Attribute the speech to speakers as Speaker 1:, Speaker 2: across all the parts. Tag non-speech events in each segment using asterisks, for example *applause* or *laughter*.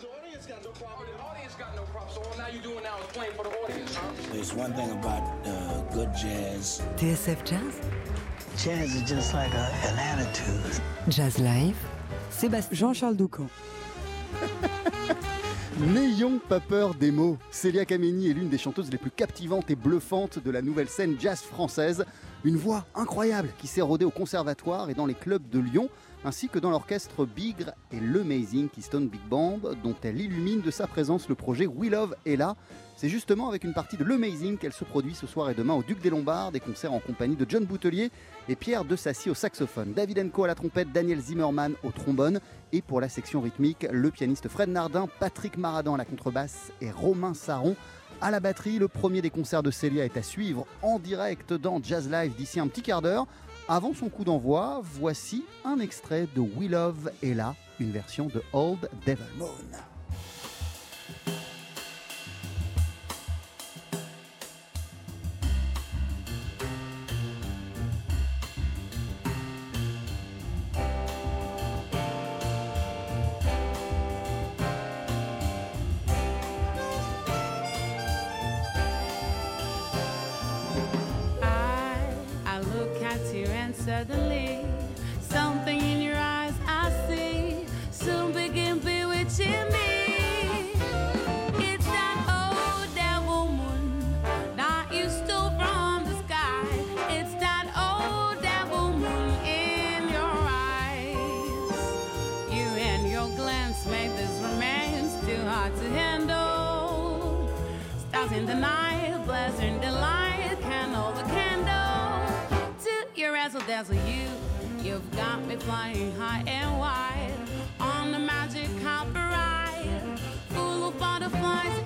Speaker 1: the audience got no problem. The audience got no problem. So all now you doing now is playing for the audience, huh?
Speaker 2: There's one thing about uh, good jazz.
Speaker 3: TSF Jazz?
Speaker 4: Jazz is just like a, an attitude.
Speaker 3: Jazz Live? Sébastien
Speaker 5: Jean-Charles Doucan. *laughs*
Speaker 6: N'ayons pas peur des mots. Célia Kameni est l'une des chanteuses les plus captivantes et bluffantes de la nouvelle scène jazz française. Une voix incroyable qui s'est rodée au conservatoire et dans les clubs de Lyon, ainsi que dans l'orchestre Bigre et l'Amazing Keystone Big Band, dont elle illumine de sa présence le projet We Love Ella. C'est justement avec une partie de l'Amazing qu'elle se produit ce soir et demain au Duc des Lombards, des concerts en compagnie de John Boutelier et Pierre de Sassy au saxophone, David Enco à la trompette, Daniel Zimmerman au trombone et pour la section rythmique, le pianiste Fred Nardin, Patrick Maradan à la contrebasse et Romain Saron à la batterie. Le premier des concerts de Célia est à suivre en direct dans Jazz Live d'ici un petit quart d'heure. Avant son coup d'envoi, voici un extrait de We Love Ella, une version de Old Devil Moon.
Speaker 7: Razzle dazzle, you, you've got me flying high and wide on the magic carpet ride, full of butterflies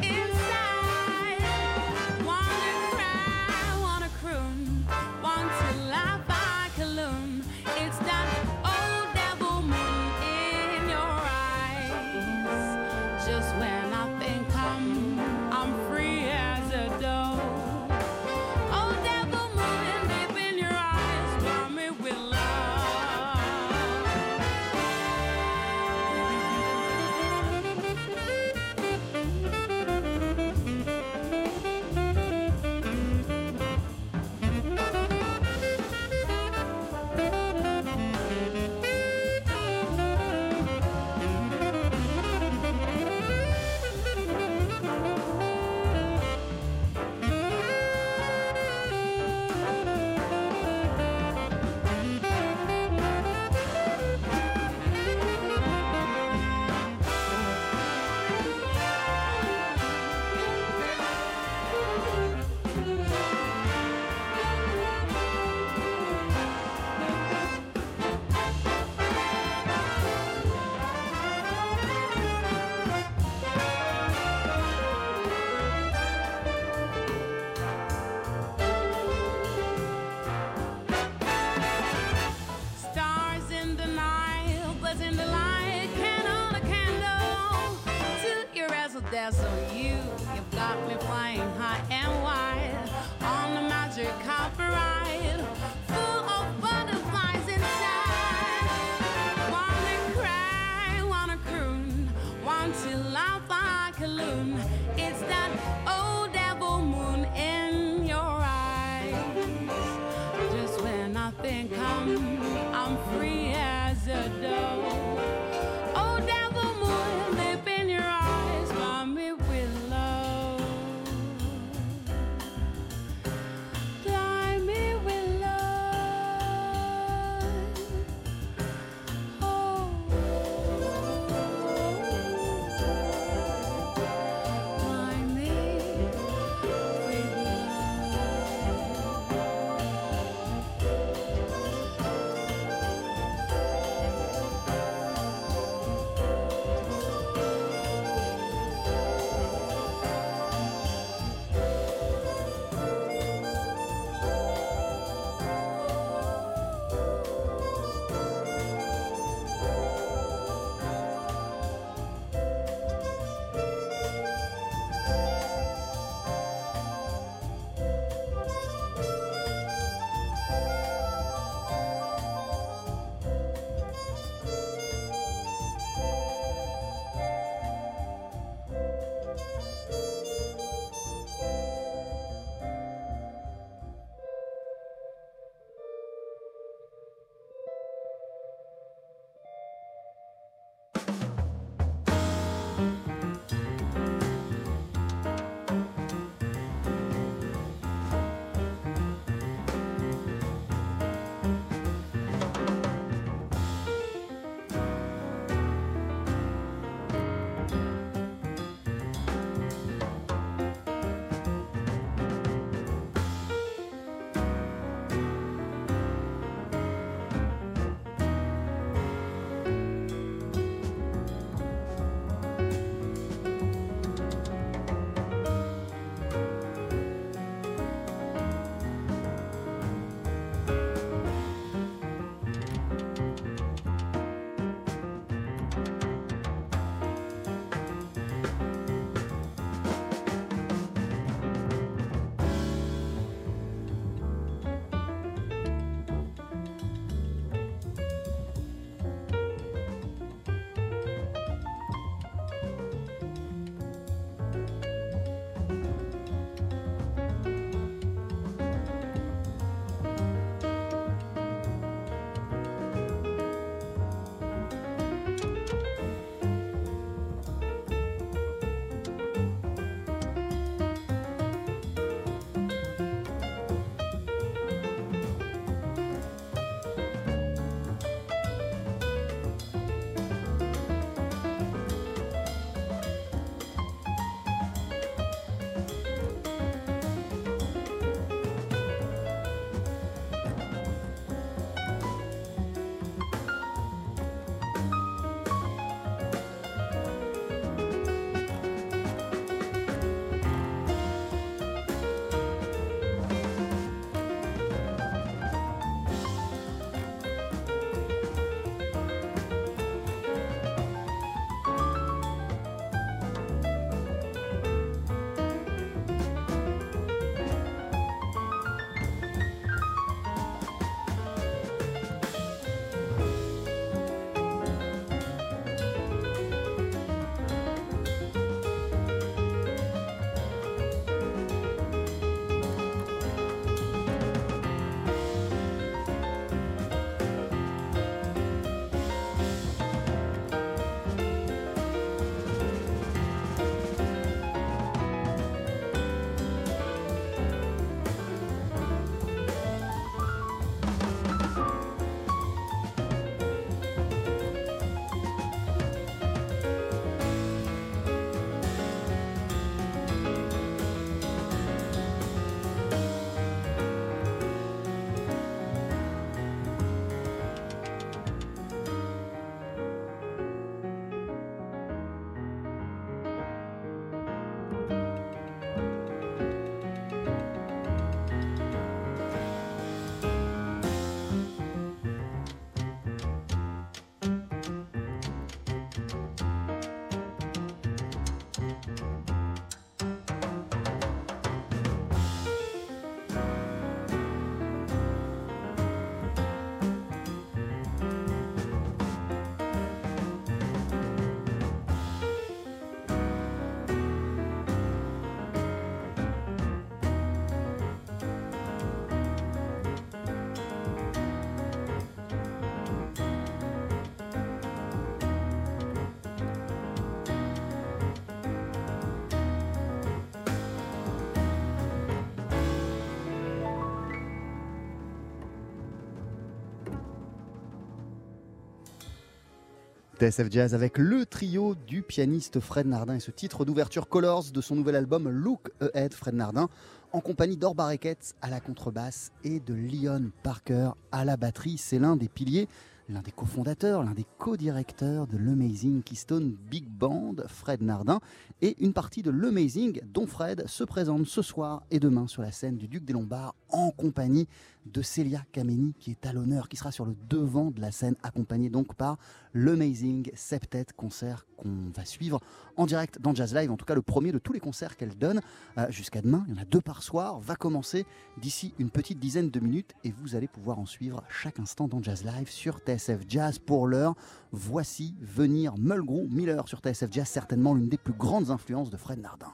Speaker 6: TSF Jazz avec le trio du pianiste Fred Nardin et ce titre d'ouverture Colors de son nouvel album Look Ahead Fred Nardin en compagnie d'Or Barrequette à la contrebasse et de Leon Parker à la batterie. C'est l'un des piliers, l'un des cofondateurs, l'un des co-directeurs de l'Amazing Keystone Big Band, Fred Nardin, et une partie de l'Amazing dont Fred se présente ce soir et demain sur la scène du Duc des Lombards en compagnie de Celia Kameni qui est à l'honneur, qui sera sur le devant de la scène, accompagnée donc par l'Amazing Septet concert qu'on va suivre en direct dans Jazz Live, en tout cas le premier de tous les concerts qu'elle donne euh, jusqu'à demain. Il y en a deux par soir, va commencer d'ici une petite dizaine de minutes et vous allez pouvoir en suivre chaque instant dans Jazz Live sur TSF Jazz. Pour l'heure, voici venir Mulgrew Miller sur TSF Jazz, certainement l'une des plus grandes influences de Fred Nardin.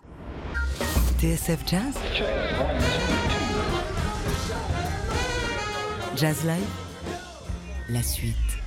Speaker 3: TSF Jazz? Jazz Live La suite.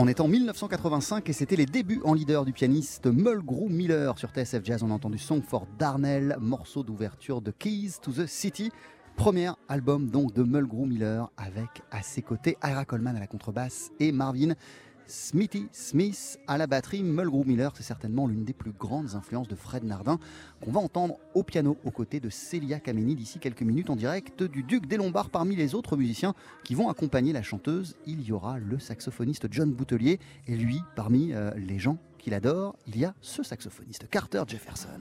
Speaker 6: On est en 1985 et c'était les débuts en leader du pianiste Mulgrew Miller sur TSF Jazz. On a entendu Song for Darnell, morceau d'ouverture de Keys to the City. Premier album donc de Mulgrew Miller avec à ses côtés Ira Coleman à la contrebasse et Marvin Smithy Smith à la batterie. Mulgrew Miller, c'est certainement l'une des plus grandes influences de Fred Nardin qu'on va entendre au piano aux côtés de Celia Kameni d'ici quelques minutes en direct du Duc des Lombards. Parmi les autres musiciens qui vont accompagner la chanteuse, il y aura le saxophoniste John Boutelier et lui, parmi euh, les gens qu'il adore, il y a ce saxophoniste Carter Jefferson.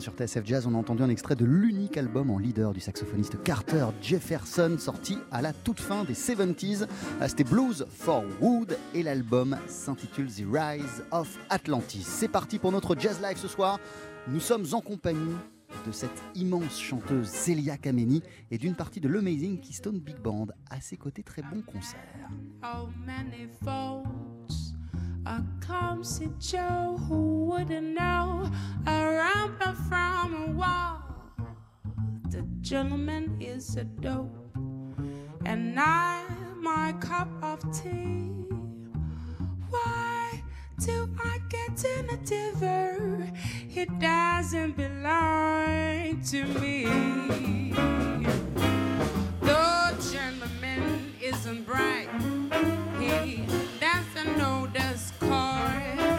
Speaker 6: Sur TSF Jazz, on a entendu un extrait de l'unique album en leader du saxophoniste Carter Jefferson, sorti à la toute fin des 70s. Ah, C'était Blues for Wood et l'album s'intitule The Rise of Atlantis. C'est parti pour notre Jazz Live ce soir. Nous sommes en compagnie de cette immense chanteuse Celia Kameni et d'une partie de l'Amazing Keystone Big Band. À ses côtés, très bon concert.
Speaker 7: Uh, come see Joe who wouldn't know a rumper from a wall. The gentleman is a dope, and I my cup of tea. Why do I get in a diver? It doesn't belong to me. The gentleman isn't bright. He doesn't know the score.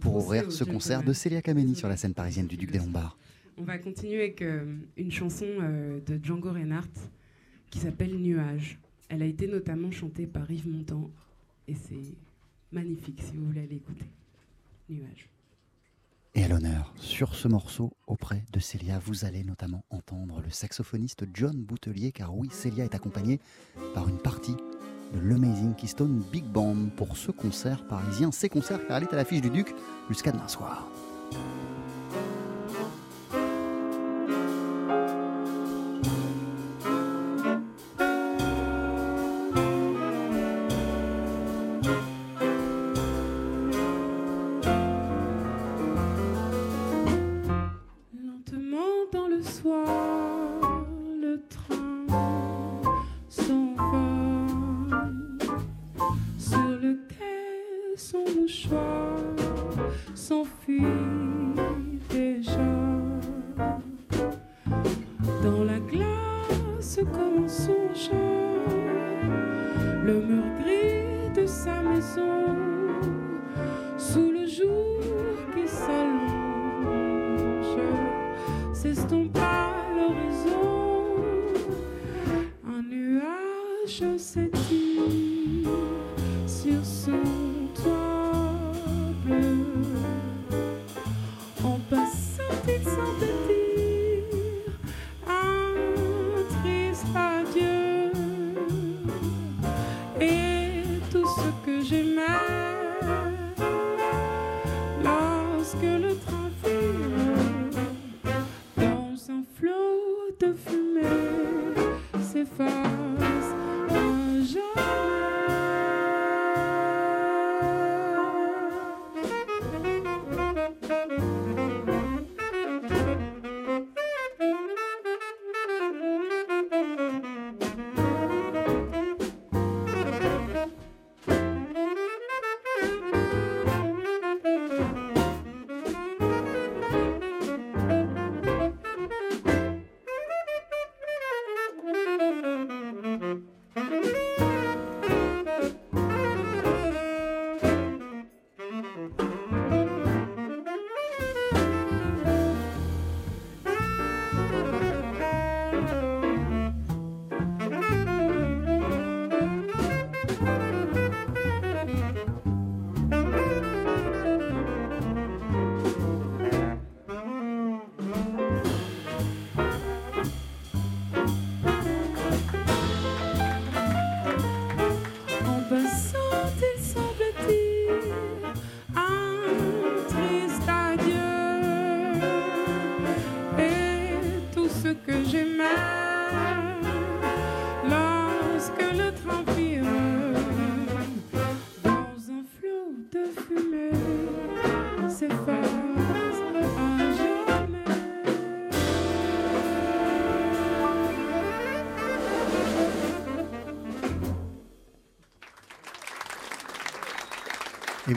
Speaker 6: Pour ouvrir ce concert de. Célia Kameni sur la scène parisienne du Duc des Lombards.
Speaker 7: On va continuer avec euh, une chanson euh, de Django Reinhardt qui s'appelle Nuage. Elle a été notamment chantée par Yves Montand et c'est magnifique si vous voulez aller écouter. Nuage.
Speaker 6: Et à l'honneur, sur ce morceau, auprès de Célia, vous allez notamment entendre le saxophoniste John Boutelier, car oui, Célia est accompagnée par une partie de l'Amazing Keystone Big Band pour ce concert parisien. Ces concerts, car elle est à l'affiche du Duc jusqu'à demain soir.
Speaker 7: Comme son chat,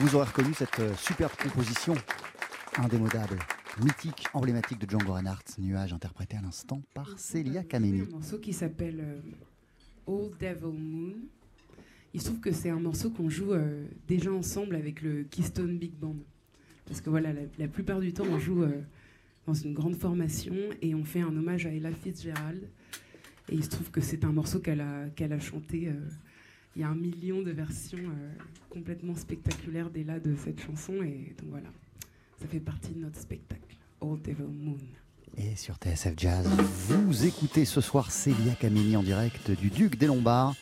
Speaker 6: vous aurez reconnu cette euh, superbe composition indémodable, mythique, emblématique de Django Reinhardt, Nuage interprété à l'instant par Célia Kameni.
Speaker 7: Un morceau qui s'appelle euh, Old Devil Moon. Il se trouve que c'est un morceau qu'on joue euh, déjà ensemble avec le Keystone Big Band. Parce que voilà, la, la plupart du temps, on joue euh, dans une grande formation et on fait un hommage à Ella Fitzgerald. Et il se trouve que c'est un morceau qu'elle a, qu'elle a chanté. Il y a un million de versions euh, complètement spectaculaires d'Ella de cette chanson. Et donc voilà, ça fait partie de notre spectacle, Old Devil Moon.
Speaker 6: Et sur TSF Jazz, vous écoutez ce soir Célia Kameni en direct du Duc des Lombards.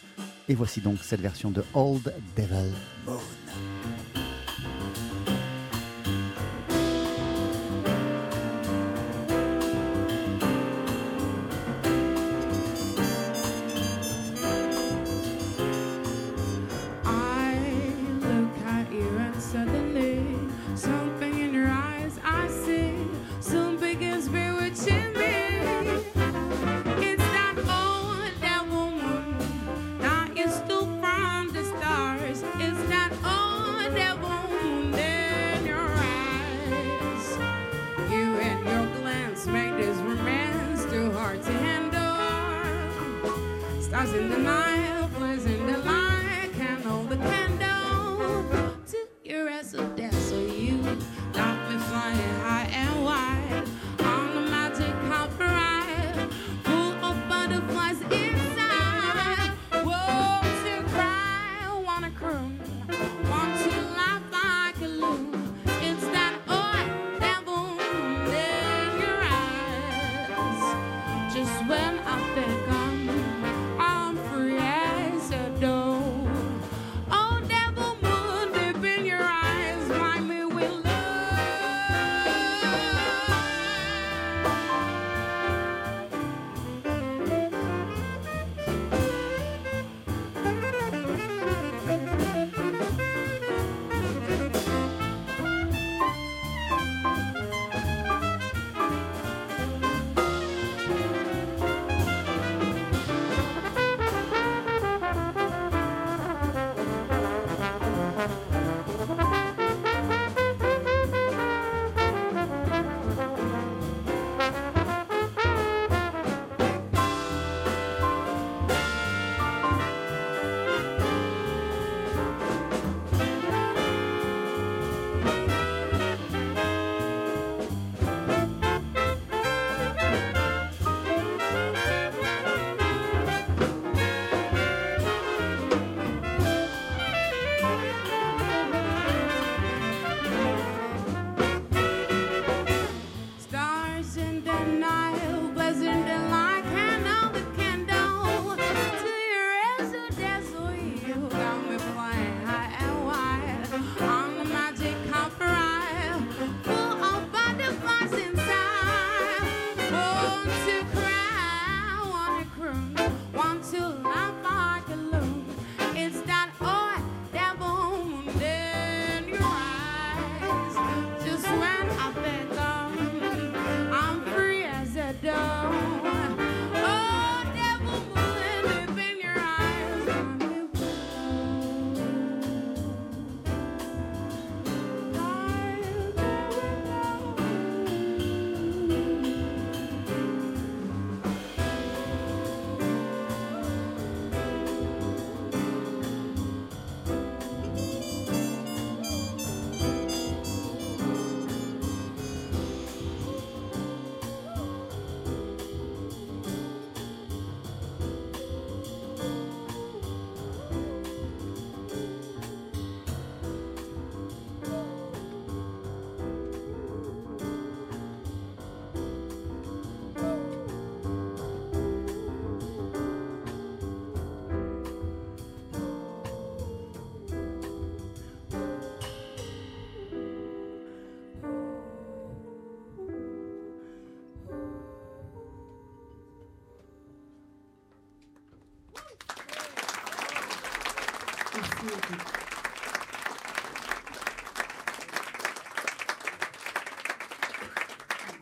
Speaker 6: Et voici donc cette version de Old Devil Moon.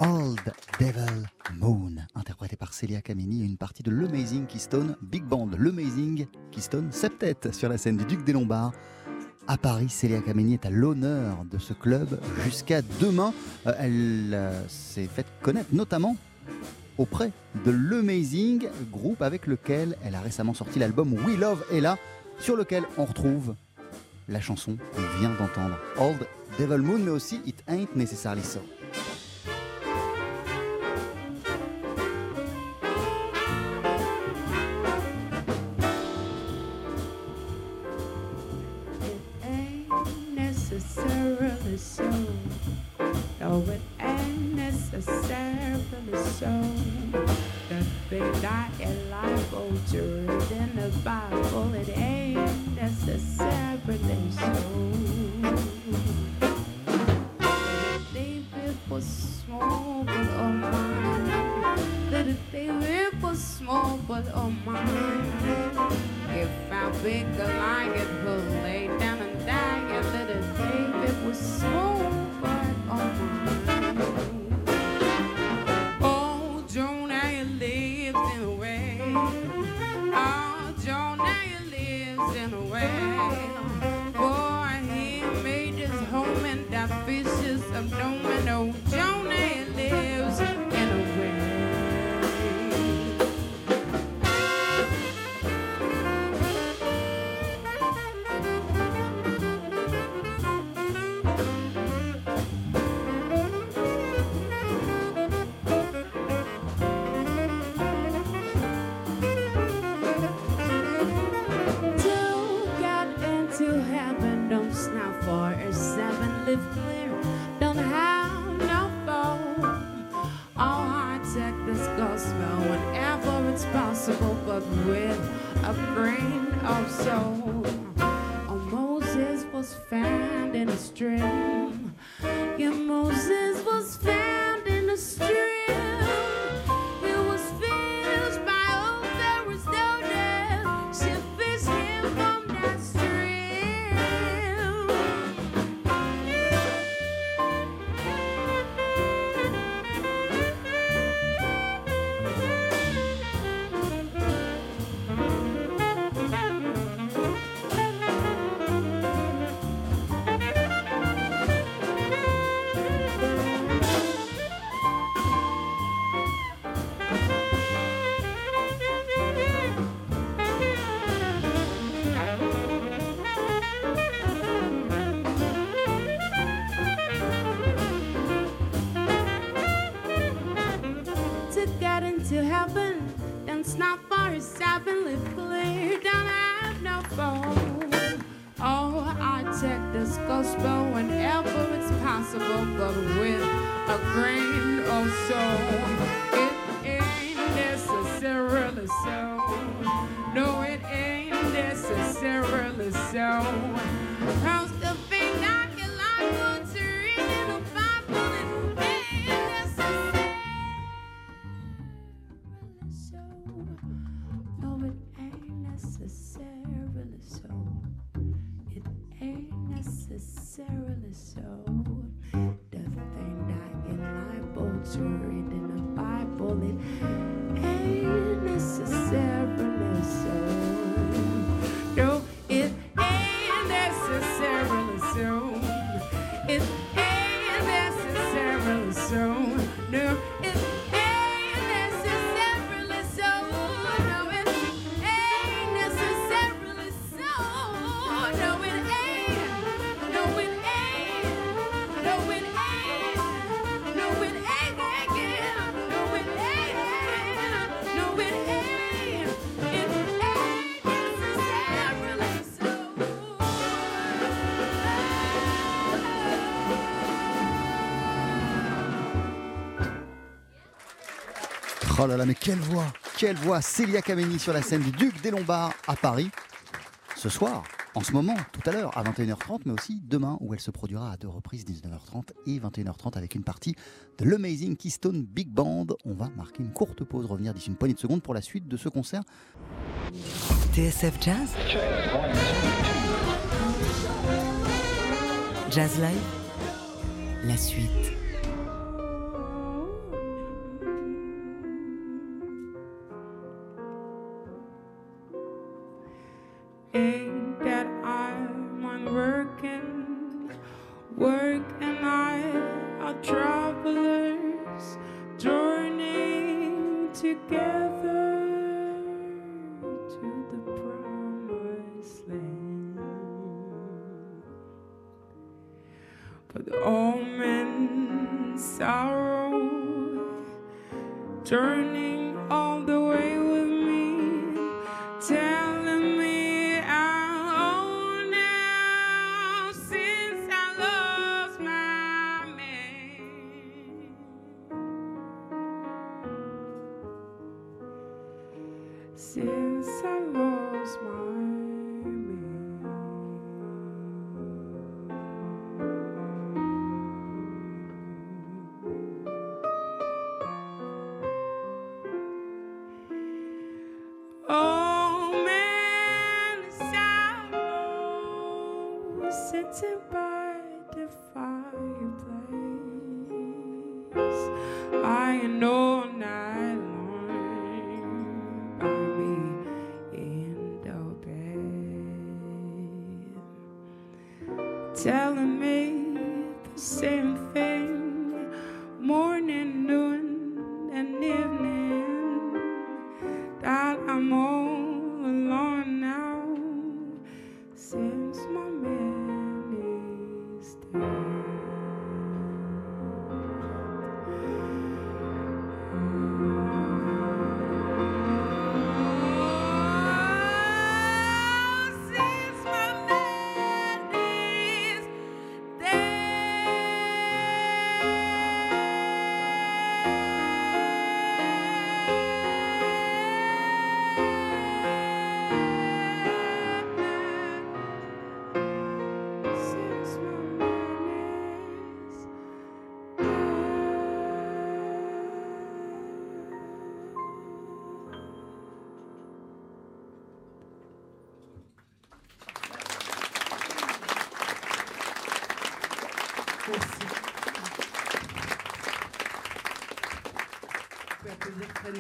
Speaker 7: Old Devil Moon, interprété par Celia Kameni une partie de l'Amazing Keystone Big Band, l'Amazing Keystone Septet sur la scène du Duc des Lombards. À Paris, Célia Kameni est à l'honneur de ce club jusqu'à demain. Euh, elle euh, s'est faite connaître notamment auprès de l'Amazing, groupe avec lequel elle a récemment sorti l'album We Love Ella sur lequel on retrouve la chanson qu'on vient d'entendre, Old Devil Moon, mais aussi It Ain't Necessarily So.
Speaker 8: to happen.
Speaker 7: Oh
Speaker 6: là là, mais quelle voix Quelle voix Célia Kameni sur la scène du Duc des Lombards à Paris. Ce soir, en ce moment, tout à l'heure, à 21h30, mais aussi demain, où elle se produira à deux reprises, 19h30 et 21h30, avec une partie de l'Amazing Keystone Big Band. On va marquer une courte pause, revenir d'ici une poignée de secondes pour la suite de ce concert.
Speaker 3: TSF Jazz Jazz Live La suite.
Speaker 7: Work and I are travelers journeying together to the promised land. But all men sorrow, turning all the way Since I lost my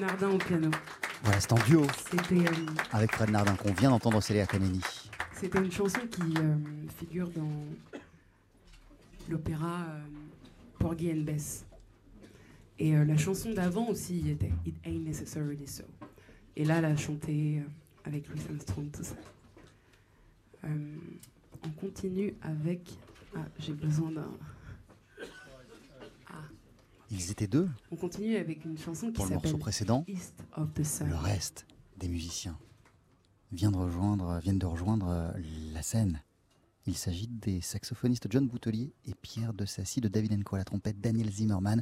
Speaker 5: Nardin au piano.
Speaker 6: Voilà, c'est en duo
Speaker 5: C'était euh,
Speaker 6: avec Fred Nardin qu'on vient d'entendre Célia Kameni.
Speaker 5: c'était une chanson qui euh, figure dans l'opéra euh, Porgy and Bess. Et euh, la chanson d'avant aussi y était It Ain't Necessarily So. Et là, elle a chanté euh, avec Louis Armstrong, tout ça. Euh, on continue avec. Ah, j'ai besoin d'un. Ah,
Speaker 6: Ils étaient deux?
Speaker 5: Continue avec une chanson qui
Speaker 6: pour le morceau
Speaker 5: s'appelle
Speaker 6: précédent.
Speaker 5: East of the Sun.
Speaker 6: Le reste des musiciens vient de rejoindre, viennent de rejoindre euh, la scène Il s'agit des saxophonistes John Boutelier et Pierre de Sassy, de David Enco à la trompette, Daniel Zimmerman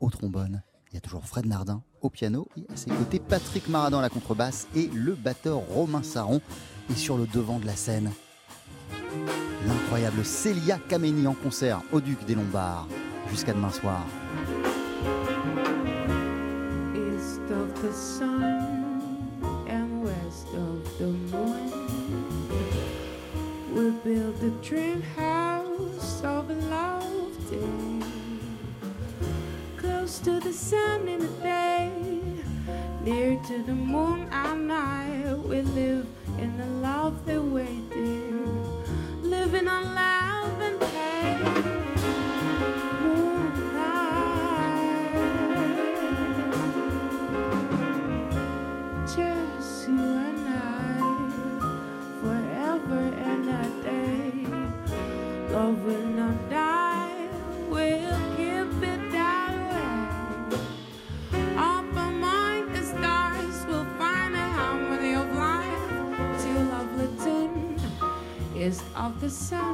Speaker 6: au trombone. Il y a toujours Fred Nardin au piano et à ses côtés Patrick Maradon à la contrebasse et le batteur Romain Saron est sur le devant de la scène. L'incroyable Célia Kameni en concert au Duc des Lombards. Jusqu'à demain soir.
Speaker 7: The sun and west of the moon. We build a dream house of lofty, close to the sun in the day, near to the moon at night. We live in the love that we dear, living our love the sun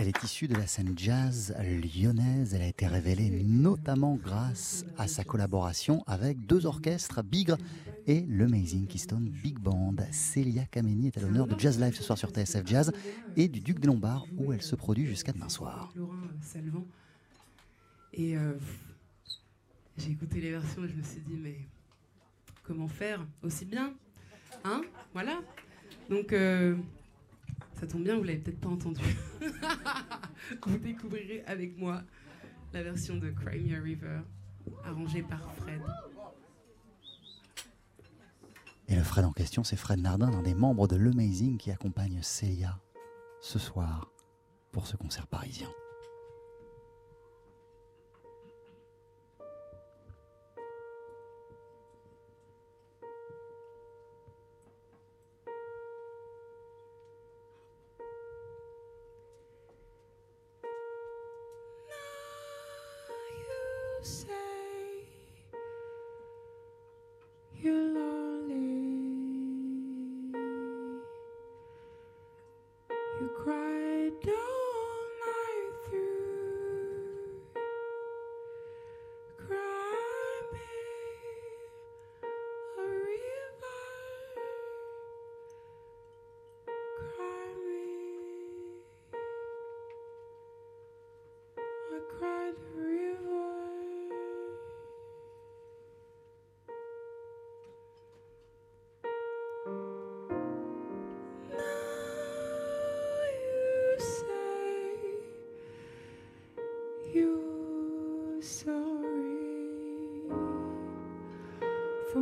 Speaker 6: Elle est issue de la scène jazz lyonnaise. Elle a été révélée notamment grâce à sa collaboration avec deux orchestres, Bigre et l'Amazing Keystone Big Band. Célia Kameni est à l'honneur de Jazz Live ce soir sur TSF Jazz et du Duc des Lombards où elle se produit jusqu'à demain soir.
Speaker 5: Et euh, j'ai écouté les versions et je me suis dit, mais comment faire? Aussi bien? Hein? Voilà. Donc, euh, ça tombe bien, vous l'avez peut-être pas entendu. *laughs* vous découvrirez avec moi la version de Crimea River, arrangée par Fred.
Speaker 6: Et le Fred en question, c'est Fred Nardin, un des membres de l'Amazing qui accompagne Célia ce soir pour ce concert parisien.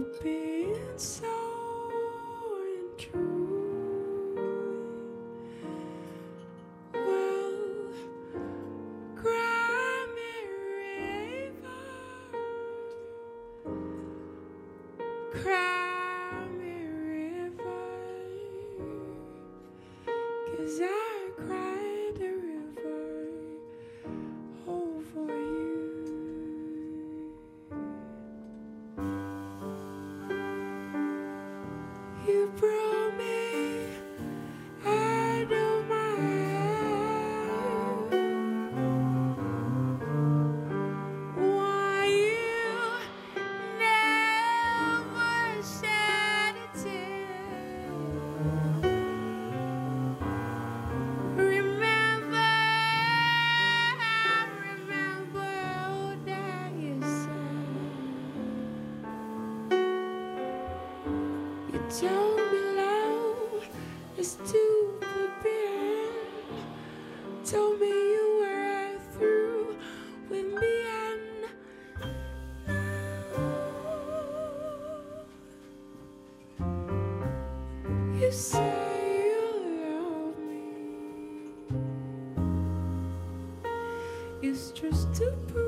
Speaker 7: For being so to prove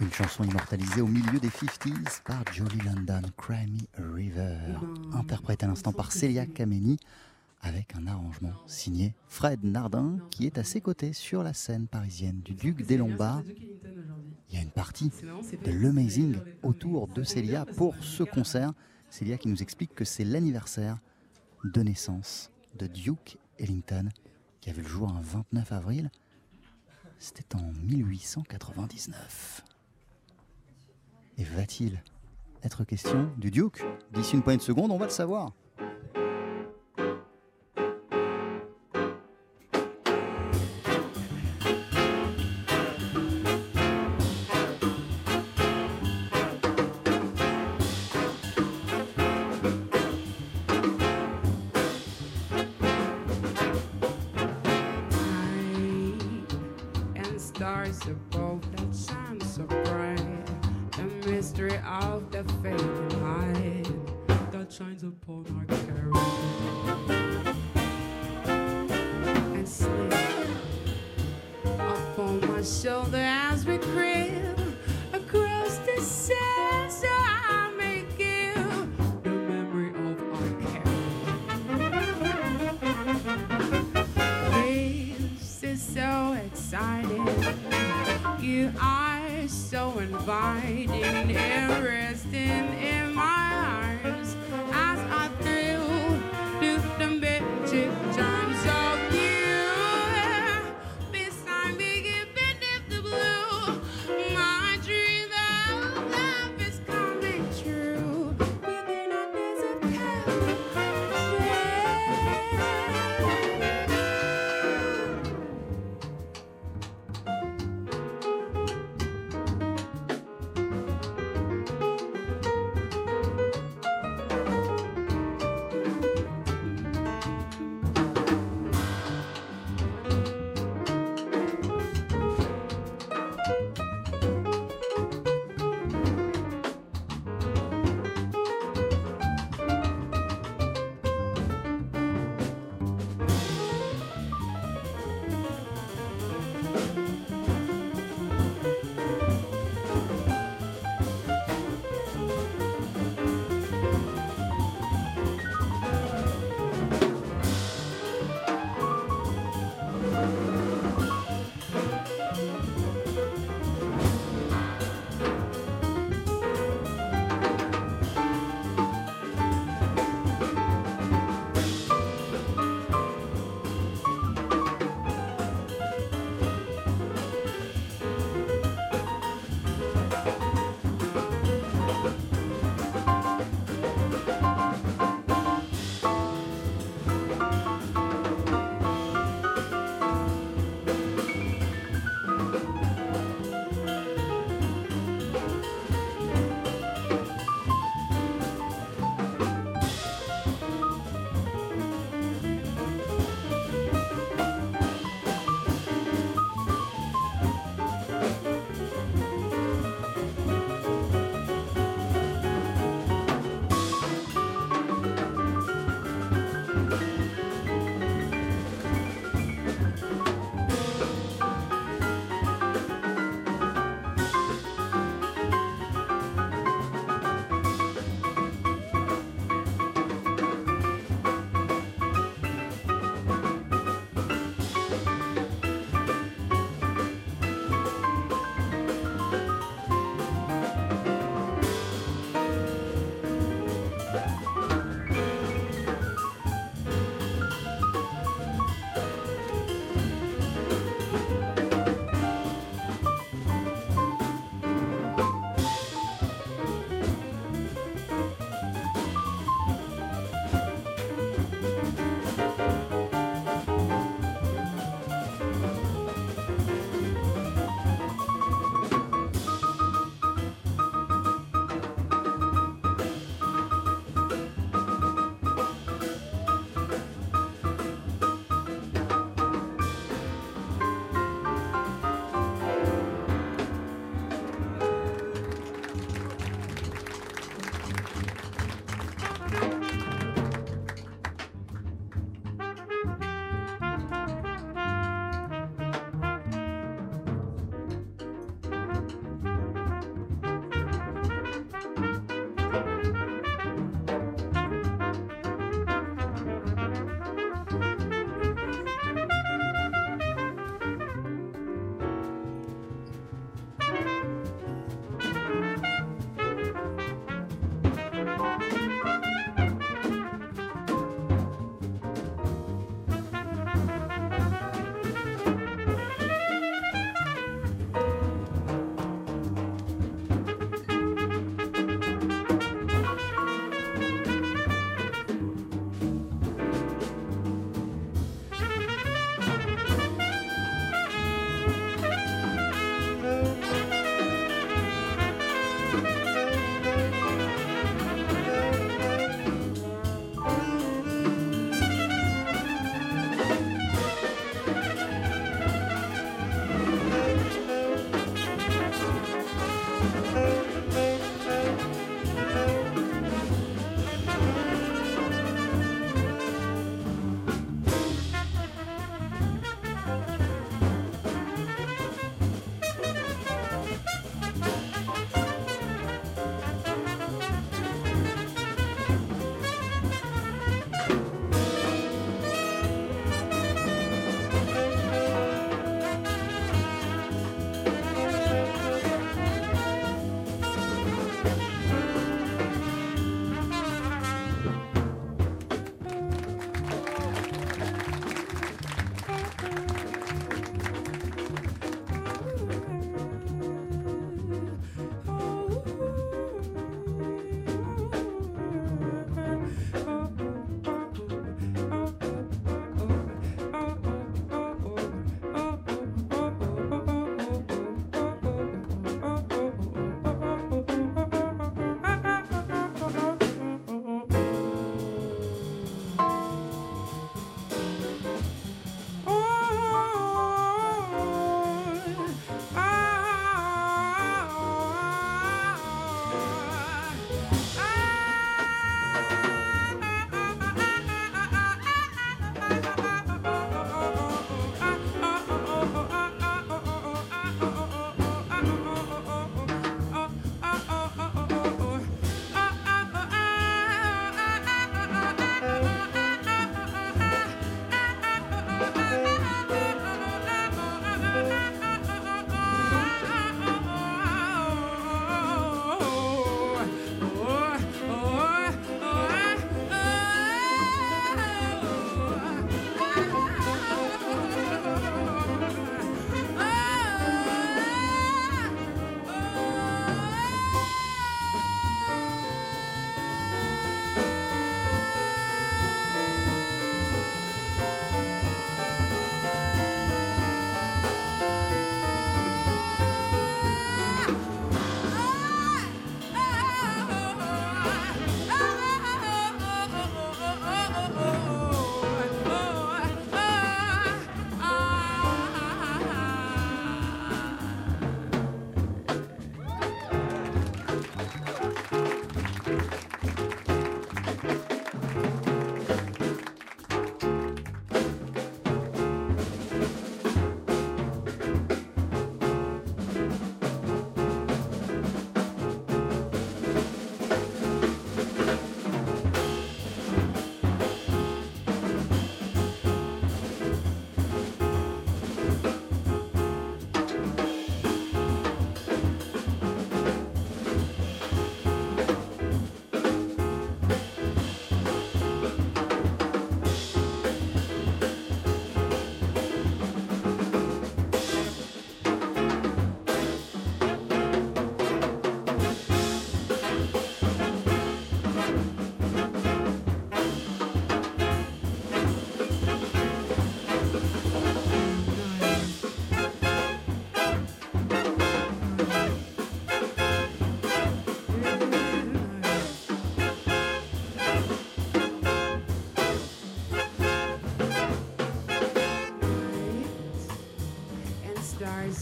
Speaker 7: Une chanson immortalisée au milieu des 50s par Jolie London, Cry Me a River, interprétée à l'instant par Celia Kameni, avec un arrangement signé Fred Nardin, qui est à ses côtés sur la scène parisienne du Duc des Lombards. Il y a une partie de l'Amazing autour de Célia pour ce concert. Célia qui nous explique que c'est l'anniversaire de naissance de Duke Ellington, qui a vu le jour un 29 avril. C'était en 1899. Et va-t-il être question du Duke? D'ici une poignée de secondes, on va le savoir.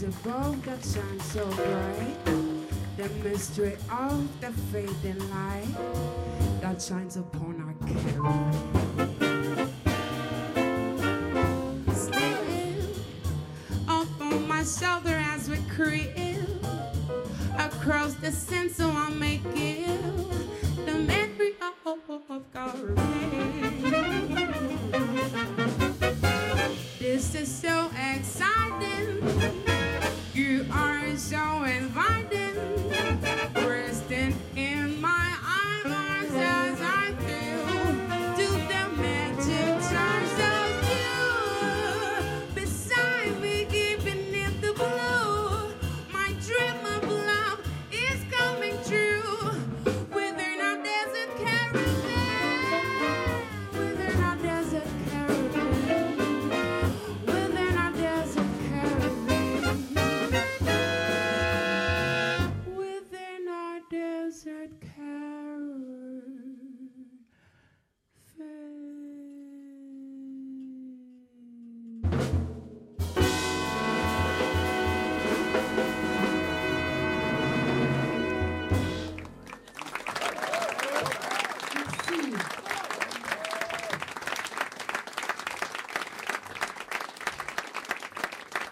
Speaker 9: Above that shines so
Speaker 10: bright. The mystery of the fading light that shines upon our Carolina. Standing up on my shoulder as we creep across the sand,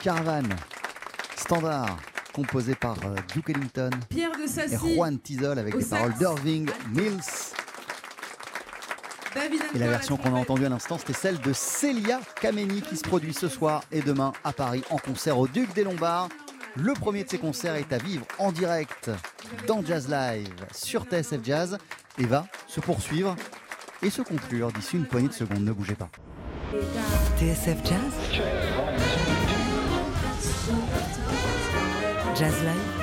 Speaker 6: Caravane, standard, composé par euh, Duke Ellington
Speaker 10: Pierre de
Speaker 6: et Juan Tizol avec les
Speaker 10: sax.
Speaker 6: paroles d'Irving Mills.
Speaker 10: David
Speaker 6: Et la version qu'on a entendue à l'instant, c'était celle de Celia Kameni qui se produit ce soir et demain à Paris en concert au Duc des Lombards. Le premier de ces concerts est à vivre en direct dans Jazz Live sur TSF Jazz et va se poursuivre et se conclure d'ici une poignée de secondes. Ne bougez pas.
Speaker 7: TSF Jazz? Jazz Live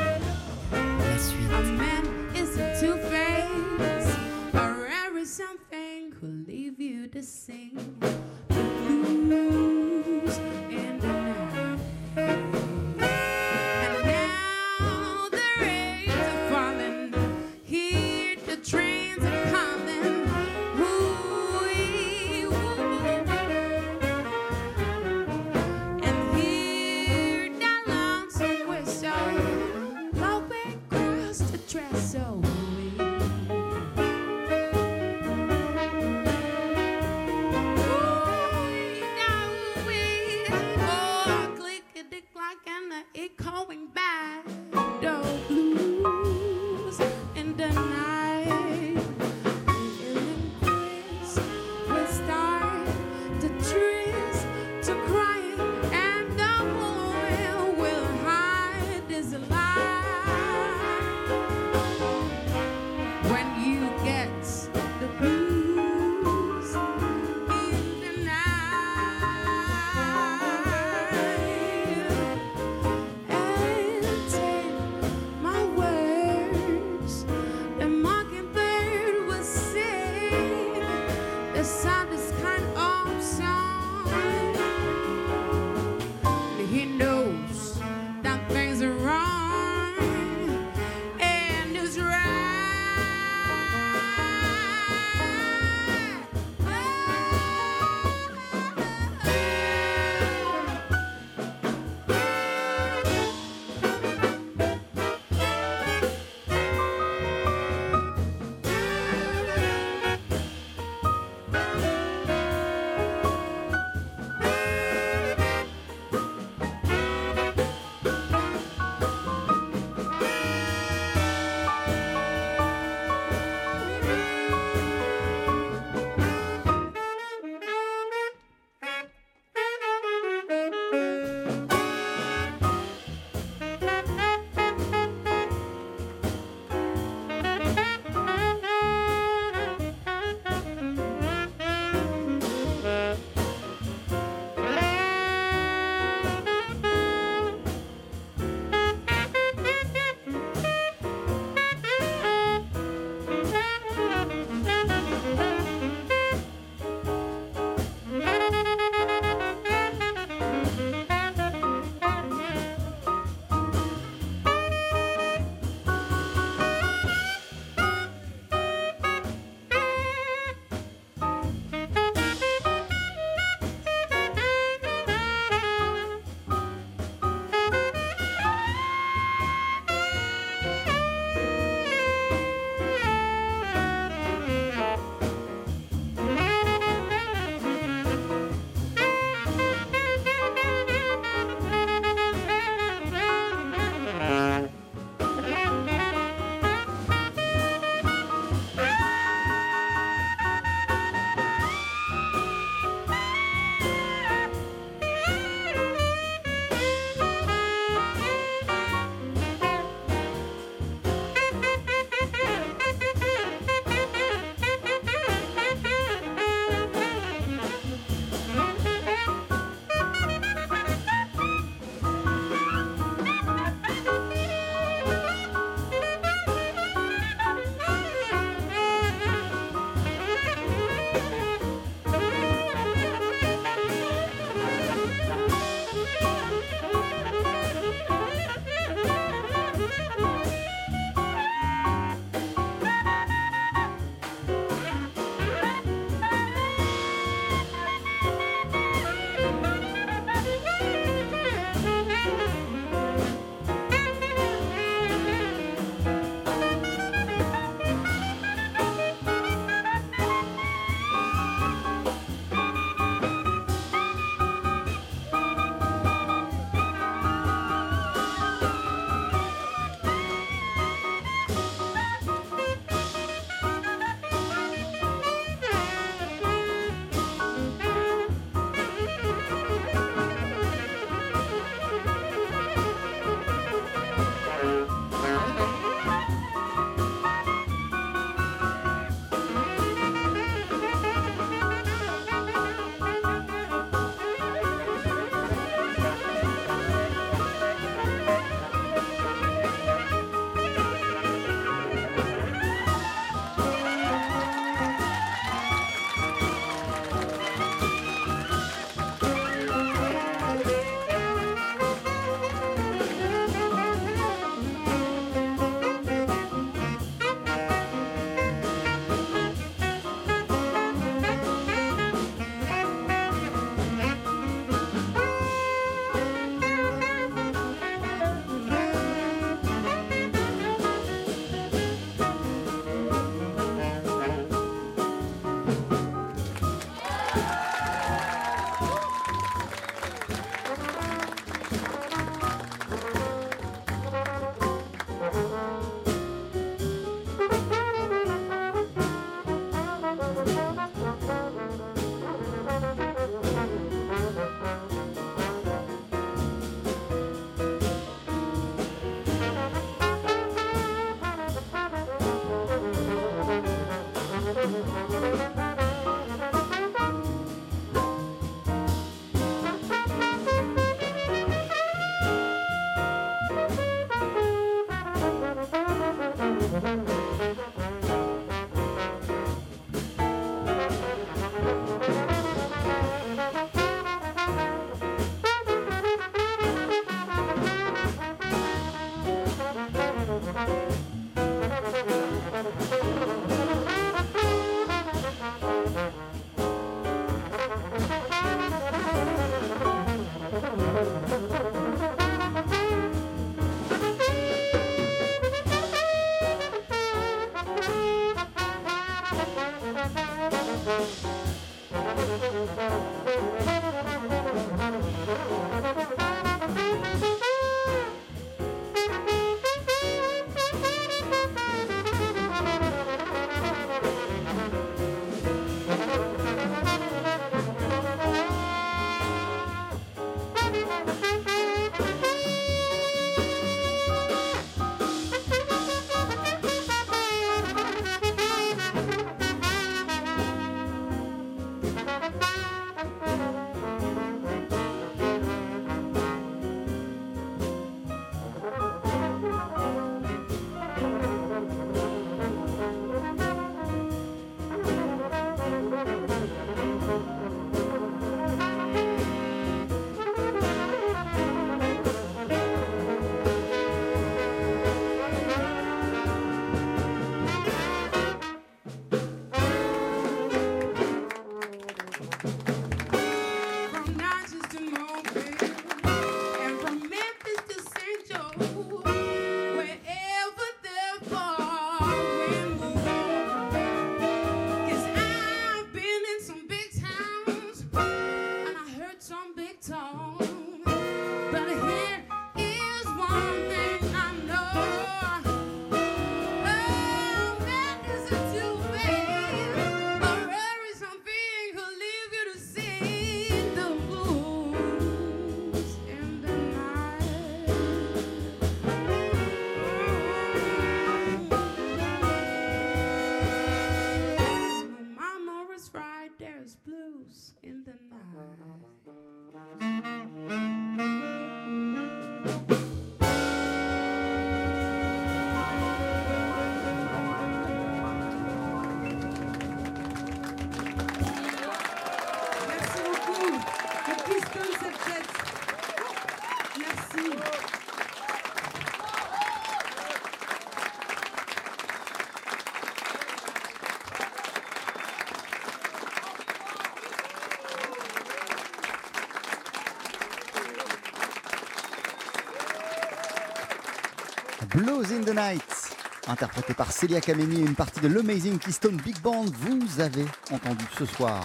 Speaker 6: interprété par Celia Kameni et une partie de l'Amazing Keystone Big Band. Vous avez entendu ce soir,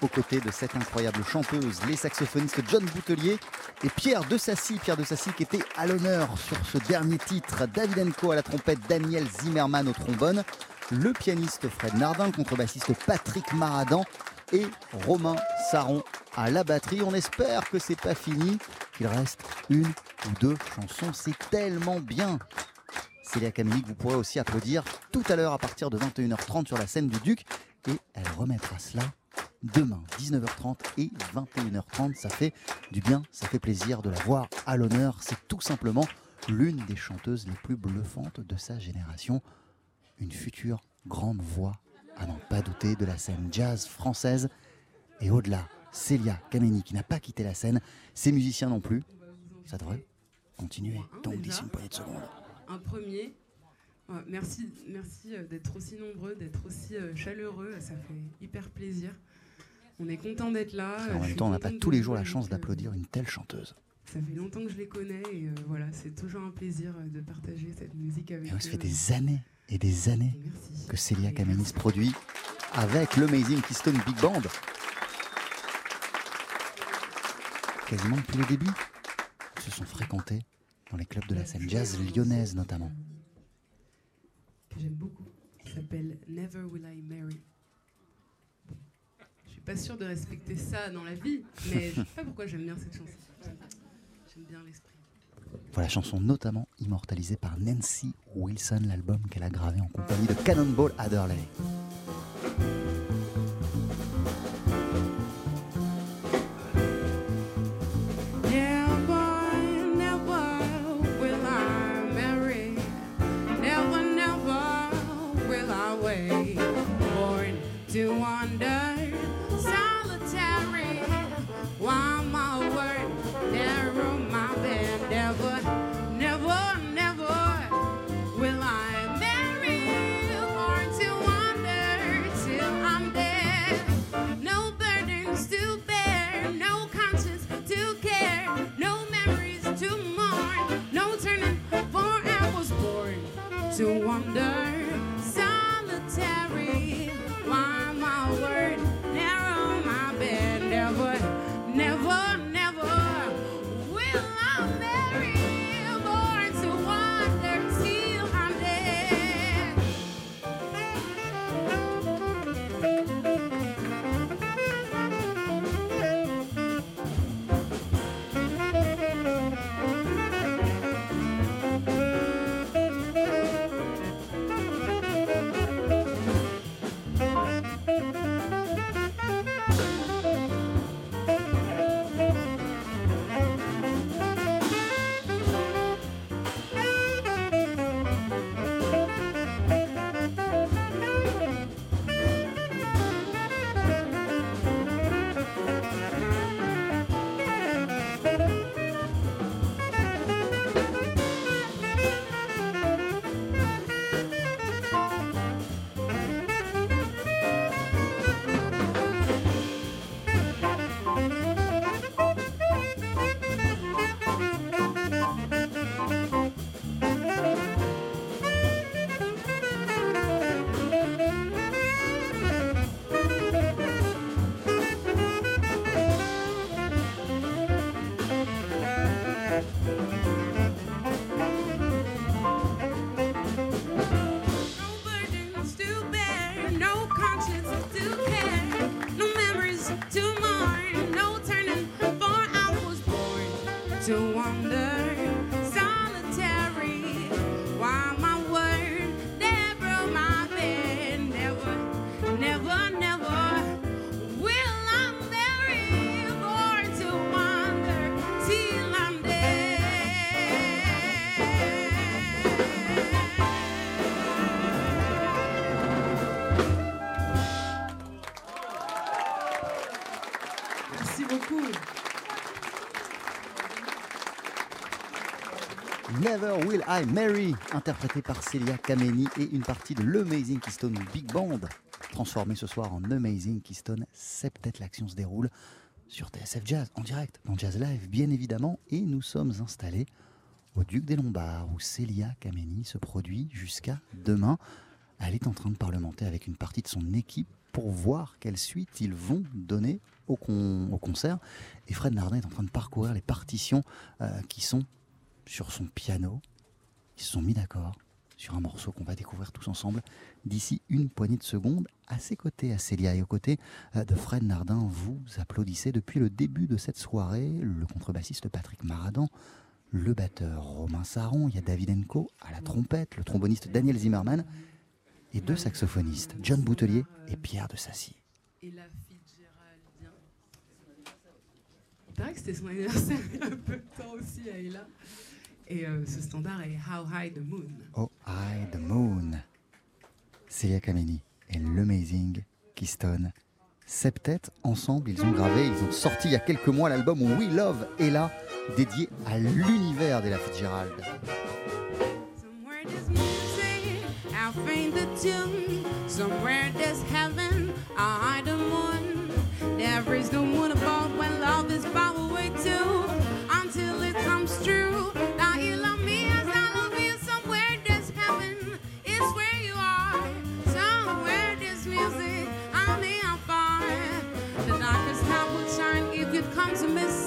Speaker 6: aux côtés de cette incroyable chanteuse, les saxophonistes John Boutelier et Pierre de Sassy. Pierre de Sassy qui était à l'honneur sur ce dernier titre. David Enco à la trompette, Daniel Zimmerman au trombone, le pianiste Fred Nardin, le contrebassiste Patrick Maradan et Romain Saron à la batterie. On espère que c'est pas fini, qu'il reste une ou deux chansons. C'est tellement bien. Célia Kameni, que vous pourrez aussi applaudir tout à l'heure à partir de 21h30 sur la scène du Duc. Et elle remettra cela demain, 19h30 et 21h30. Ça fait du bien, ça fait plaisir de la voir à l'honneur. C'est tout simplement l'une des chanteuses les plus bluffantes de sa génération. Une future grande voix, à n'en pas douter, de la scène jazz française. Et au-delà, Célia Kameni qui n'a pas quitté la scène, ses musiciens non plus. Ça devrait continuer. Donc d'ici une poignée de secondes.
Speaker 7: Un premier. Merci merci euh, d'être aussi nombreux, d'être aussi euh, chaleureux. Ça fait hyper plaisir. On est content d'être là.
Speaker 6: En même temps, on n'a pas tous les jours la chance
Speaker 7: euh,
Speaker 6: d'applaudir une telle chanteuse.
Speaker 7: Ça fait longtemps que je les connais et euh, voilà, c'est toujours un plaisir euh, de partager cette musique avec
Speaker 6: Et
Speaker 7: eux.
Speaker 6: ça fait des années et des années
Speaker 7: Merci.
Speaker 6: que Célia
Speaker 7: Et
Speaker 6: Kameni
Speaker 7: merci.
Speaker 6: se produit avec l'Amazing Keystone Big Band. Quasiment depuis le début. Ils se sont fréquentés dans les clubs de la scène jazz lyonnaise notamment.
Speaker 7: que j'aime beaucoup, qui s'appelle Never Will I Marry. Je suis pas sûre de respecter ça dans la vie, mais je sais pas pourquoi j'aime bien cette chanson. J'aime bien l'esprit.
Speaker 6: Voilà, chanson notamment immortalisée par Nancy Wilson, l'album qu'elle a gravé en compagnie de Cannonball Adderley.
Speaker 7: To Will I Marry,
Speaker 6: interprété par Celia Kameni et une partie de l'Amazing Keystone Big Band, transformé ce soir en Amazing Keystone Septet. L'action se déroule sur TSF Jazz, en direct, dans Jazz Live, bien évidemment, et nous sommes installés au Duc des Lombards, où Celia Kameni se produit jusqu'à demain. Elle est en train de parlementer avec une partie de son équipe pour voir quelle suite ils vont donner au concert. Et Fred Nardin est en train de parcourir les partitions euh, qui sont sur son piano. Ils se sont mis d'accord sur un morceau qu'on va découvrir tous ensemble d'ici une poignée de secondes. À ses côtés, à Célia et aux côtés euh, de Fred Nardin, vous applaudissez depuis le début de cette soirée le contrebassiste Patrick Maradan, le batteur Romain Saron, il y a David Enco à la trompette, le tromboniste Daniel Zimmerman et deux saxophonistes, John Boutelier et Pierre de Sassy.
Speaker 5: Et la que c'était son anniversaire il y a peu de temps aussi. Et euh, ce standard est How High the Moon.
Speaker 6: Oh, I, the Moon. Celia Kameni et l'Amazing Keystone Septet. Ensemble, ils ont gravé, ils ont sorti il y a quelques mois l'album We Love Ella, dédié à l'univers d'Ella Fitzgerald.
Speaker 7: Somewhere there's music, I'll find the tune. Somewhere there's heaven, I'll hide the moon. There is no moon above when love is far away too. To me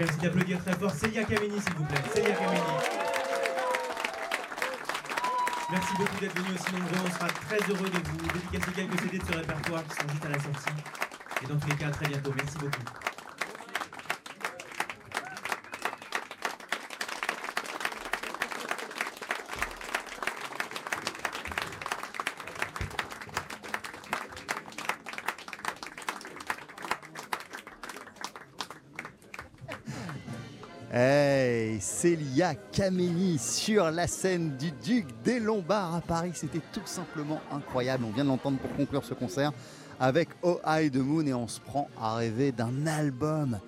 Speaker 11: merci
Speaker 12: d'applaudir très fort Célia Kameni, s'il vous plaît. Célia Kameni. Merci beaucoup d'être venus aussi nombreux. On sera très heureux de vous dédicacer quelques CD de ce répertoire qui sont juste à la sortie. Et dans tous les cas, à très bientôt. Merci beaucoup.
Speaker 6: Kameni sur la scène du Duc des Lombards à Paris. C'était tout simplement incroyable. On vient de l'entendre pour conclure ce concert avec Oh High the Moon et on se prend à rêver d'un album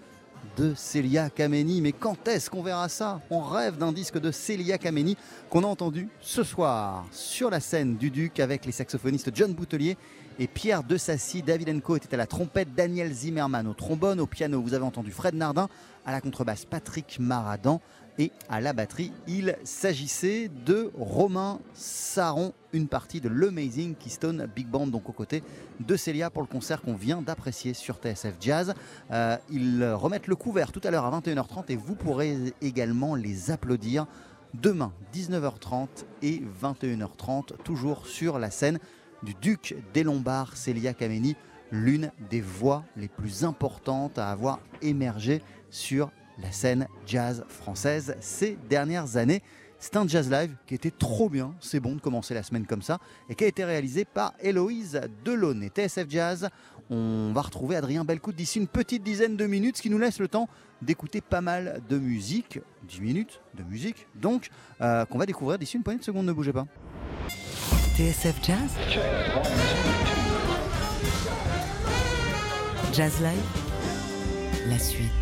Speaker 6: de Célia Kameni. Mais quand est-ce qu'on verra ça? On rêve d'un disque de Célia Kameni qu'on a entendu ce soir sur la scène du Duc avec les saxophonistes John Boutelier et Pierre De Sassy. David Enco était à la trompette, Daniel Zimmerman au trombone, au piano. Vous avez entendu Fred Nardin, à la contrebasse Patrick Maradan et à la batterie, il s'agissait de Romain Saron, une partie de l'Amazing Keystone Big Band, donc aux côtés de Célia pour le concert qu'on vient d'apprécier sur TSF Jazz. Euh, ils remettent le couvert tout à l'heure à 21h30 et vous pourrez également les applaudir demain 19h30 et 21h30, toujours sur la scène du Duc des Lombards, Célia Kameni, l'une des voix les plus importantes à avoir émergé sur la scène jazz française ces dernières années. C'est un jazz live qui était trop bien, c'est bon de commencer la semaine comme ça, et qui a été réalisé par Héloïse Delaunay. TSF Jazz, on va retrouver Adrien Belcout d'ici une petite dizaine de minutes, ce qui nous laisse le temps d'écouter pas mal de musique, 10 minutes de musique, donc euh, qu'on va découvrir d'ici une poignée de secondes, ne bougez pas.
Speaker 7: TSF Jazz Jazz Live La suite.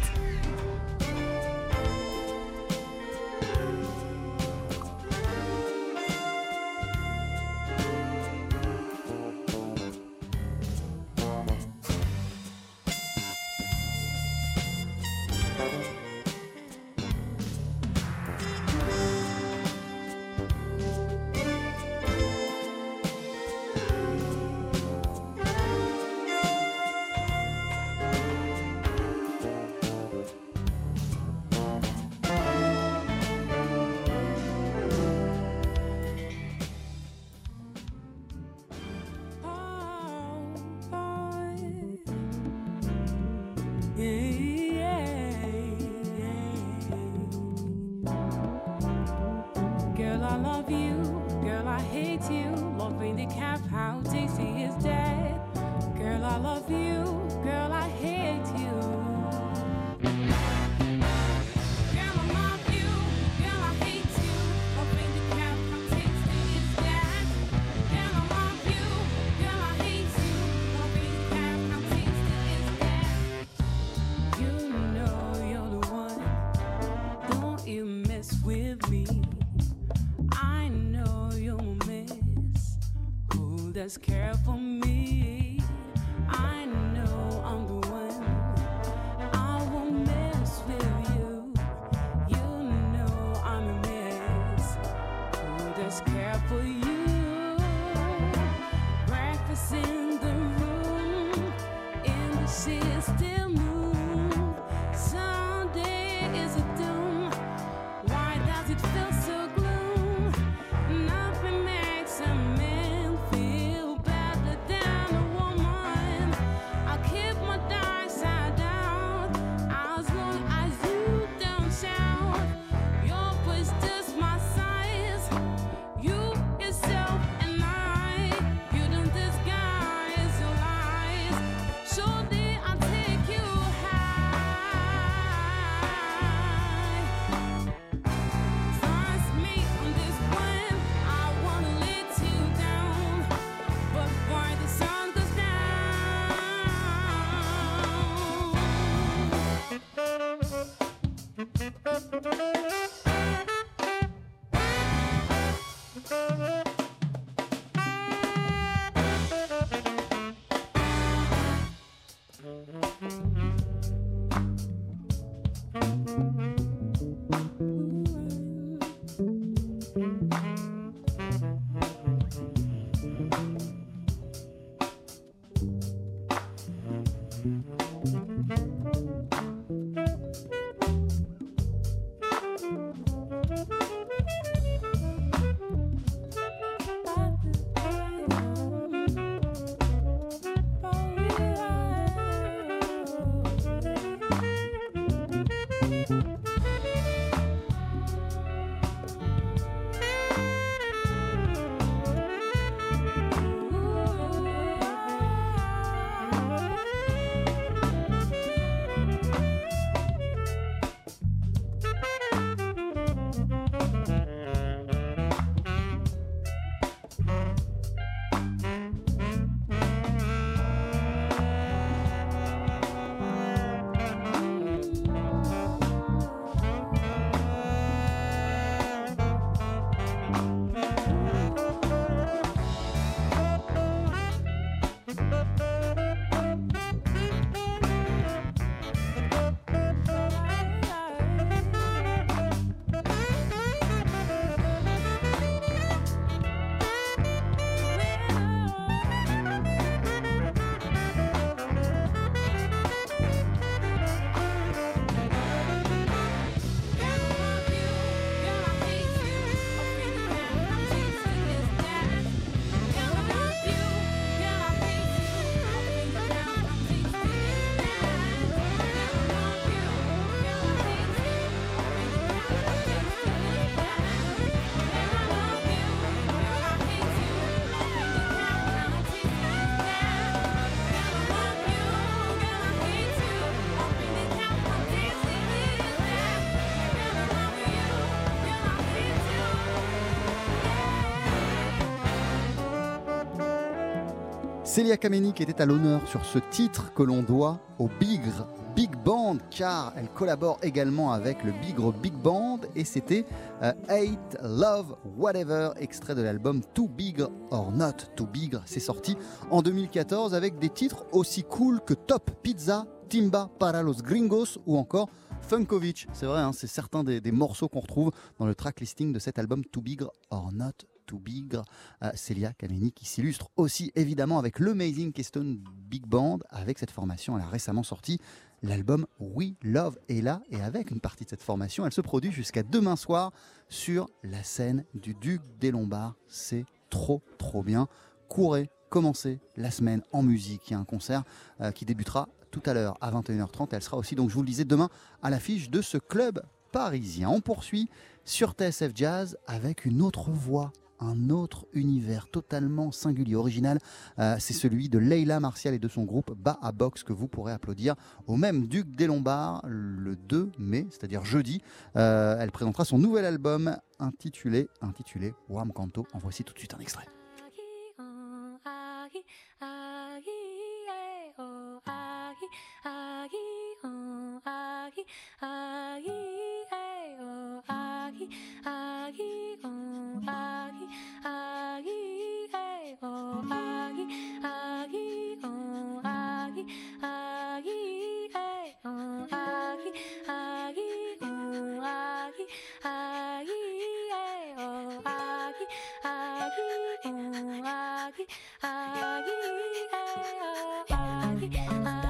Speaker 13: Célia Kameni était à l'honneur sur ce titre que l'on doit au Bigre Big Band car elle collabore également avec le Bigre Big Band et c'était euh, Hate, Love, Whatever, extrait de l'album Too Big or Not Too Big. C'est sorti en 2014 avec des titres aussi cool que Top Pizza, Timba para los Gringos ou encore Funkovic. C'est vrai, hein, c'est certains des, des morceaux qu'on retrouve dans le track listing de cet album Too Big or Not Too Big. Euh, Celia Kameni qui s'illustre aussi évidemment avec l'Amazing Keystone Big Band. Avec cette formation, elle a récemment sorti l'album We Love Ella et avec une partie de cette formation, elle se produit jusqu'à demain soir sur la scène du Duc des Lombards. C'est trop trop bien. Courez, commencez la semaine en musique. Il y a un concert euh, qui débutera tout à l'heure à 21h30. Elle sera aussi, donc je vous le disais, demain à l'affiche de ce club parisien. On poursuit sur TSF Jazz avec une autre voix un autre univers totalement singulier, original. Euh, c'est celui de Leila Martial et de son groupe Bas à Box que vous pourrez applaudir au même Duc des Lombards le 2 mai, c'est-à-dire jeudi. Euh, elle présentera son nouvel album intitulé, intitulé Wam Canto. En voici tout de suite un extrait.
Speaker 14: I, I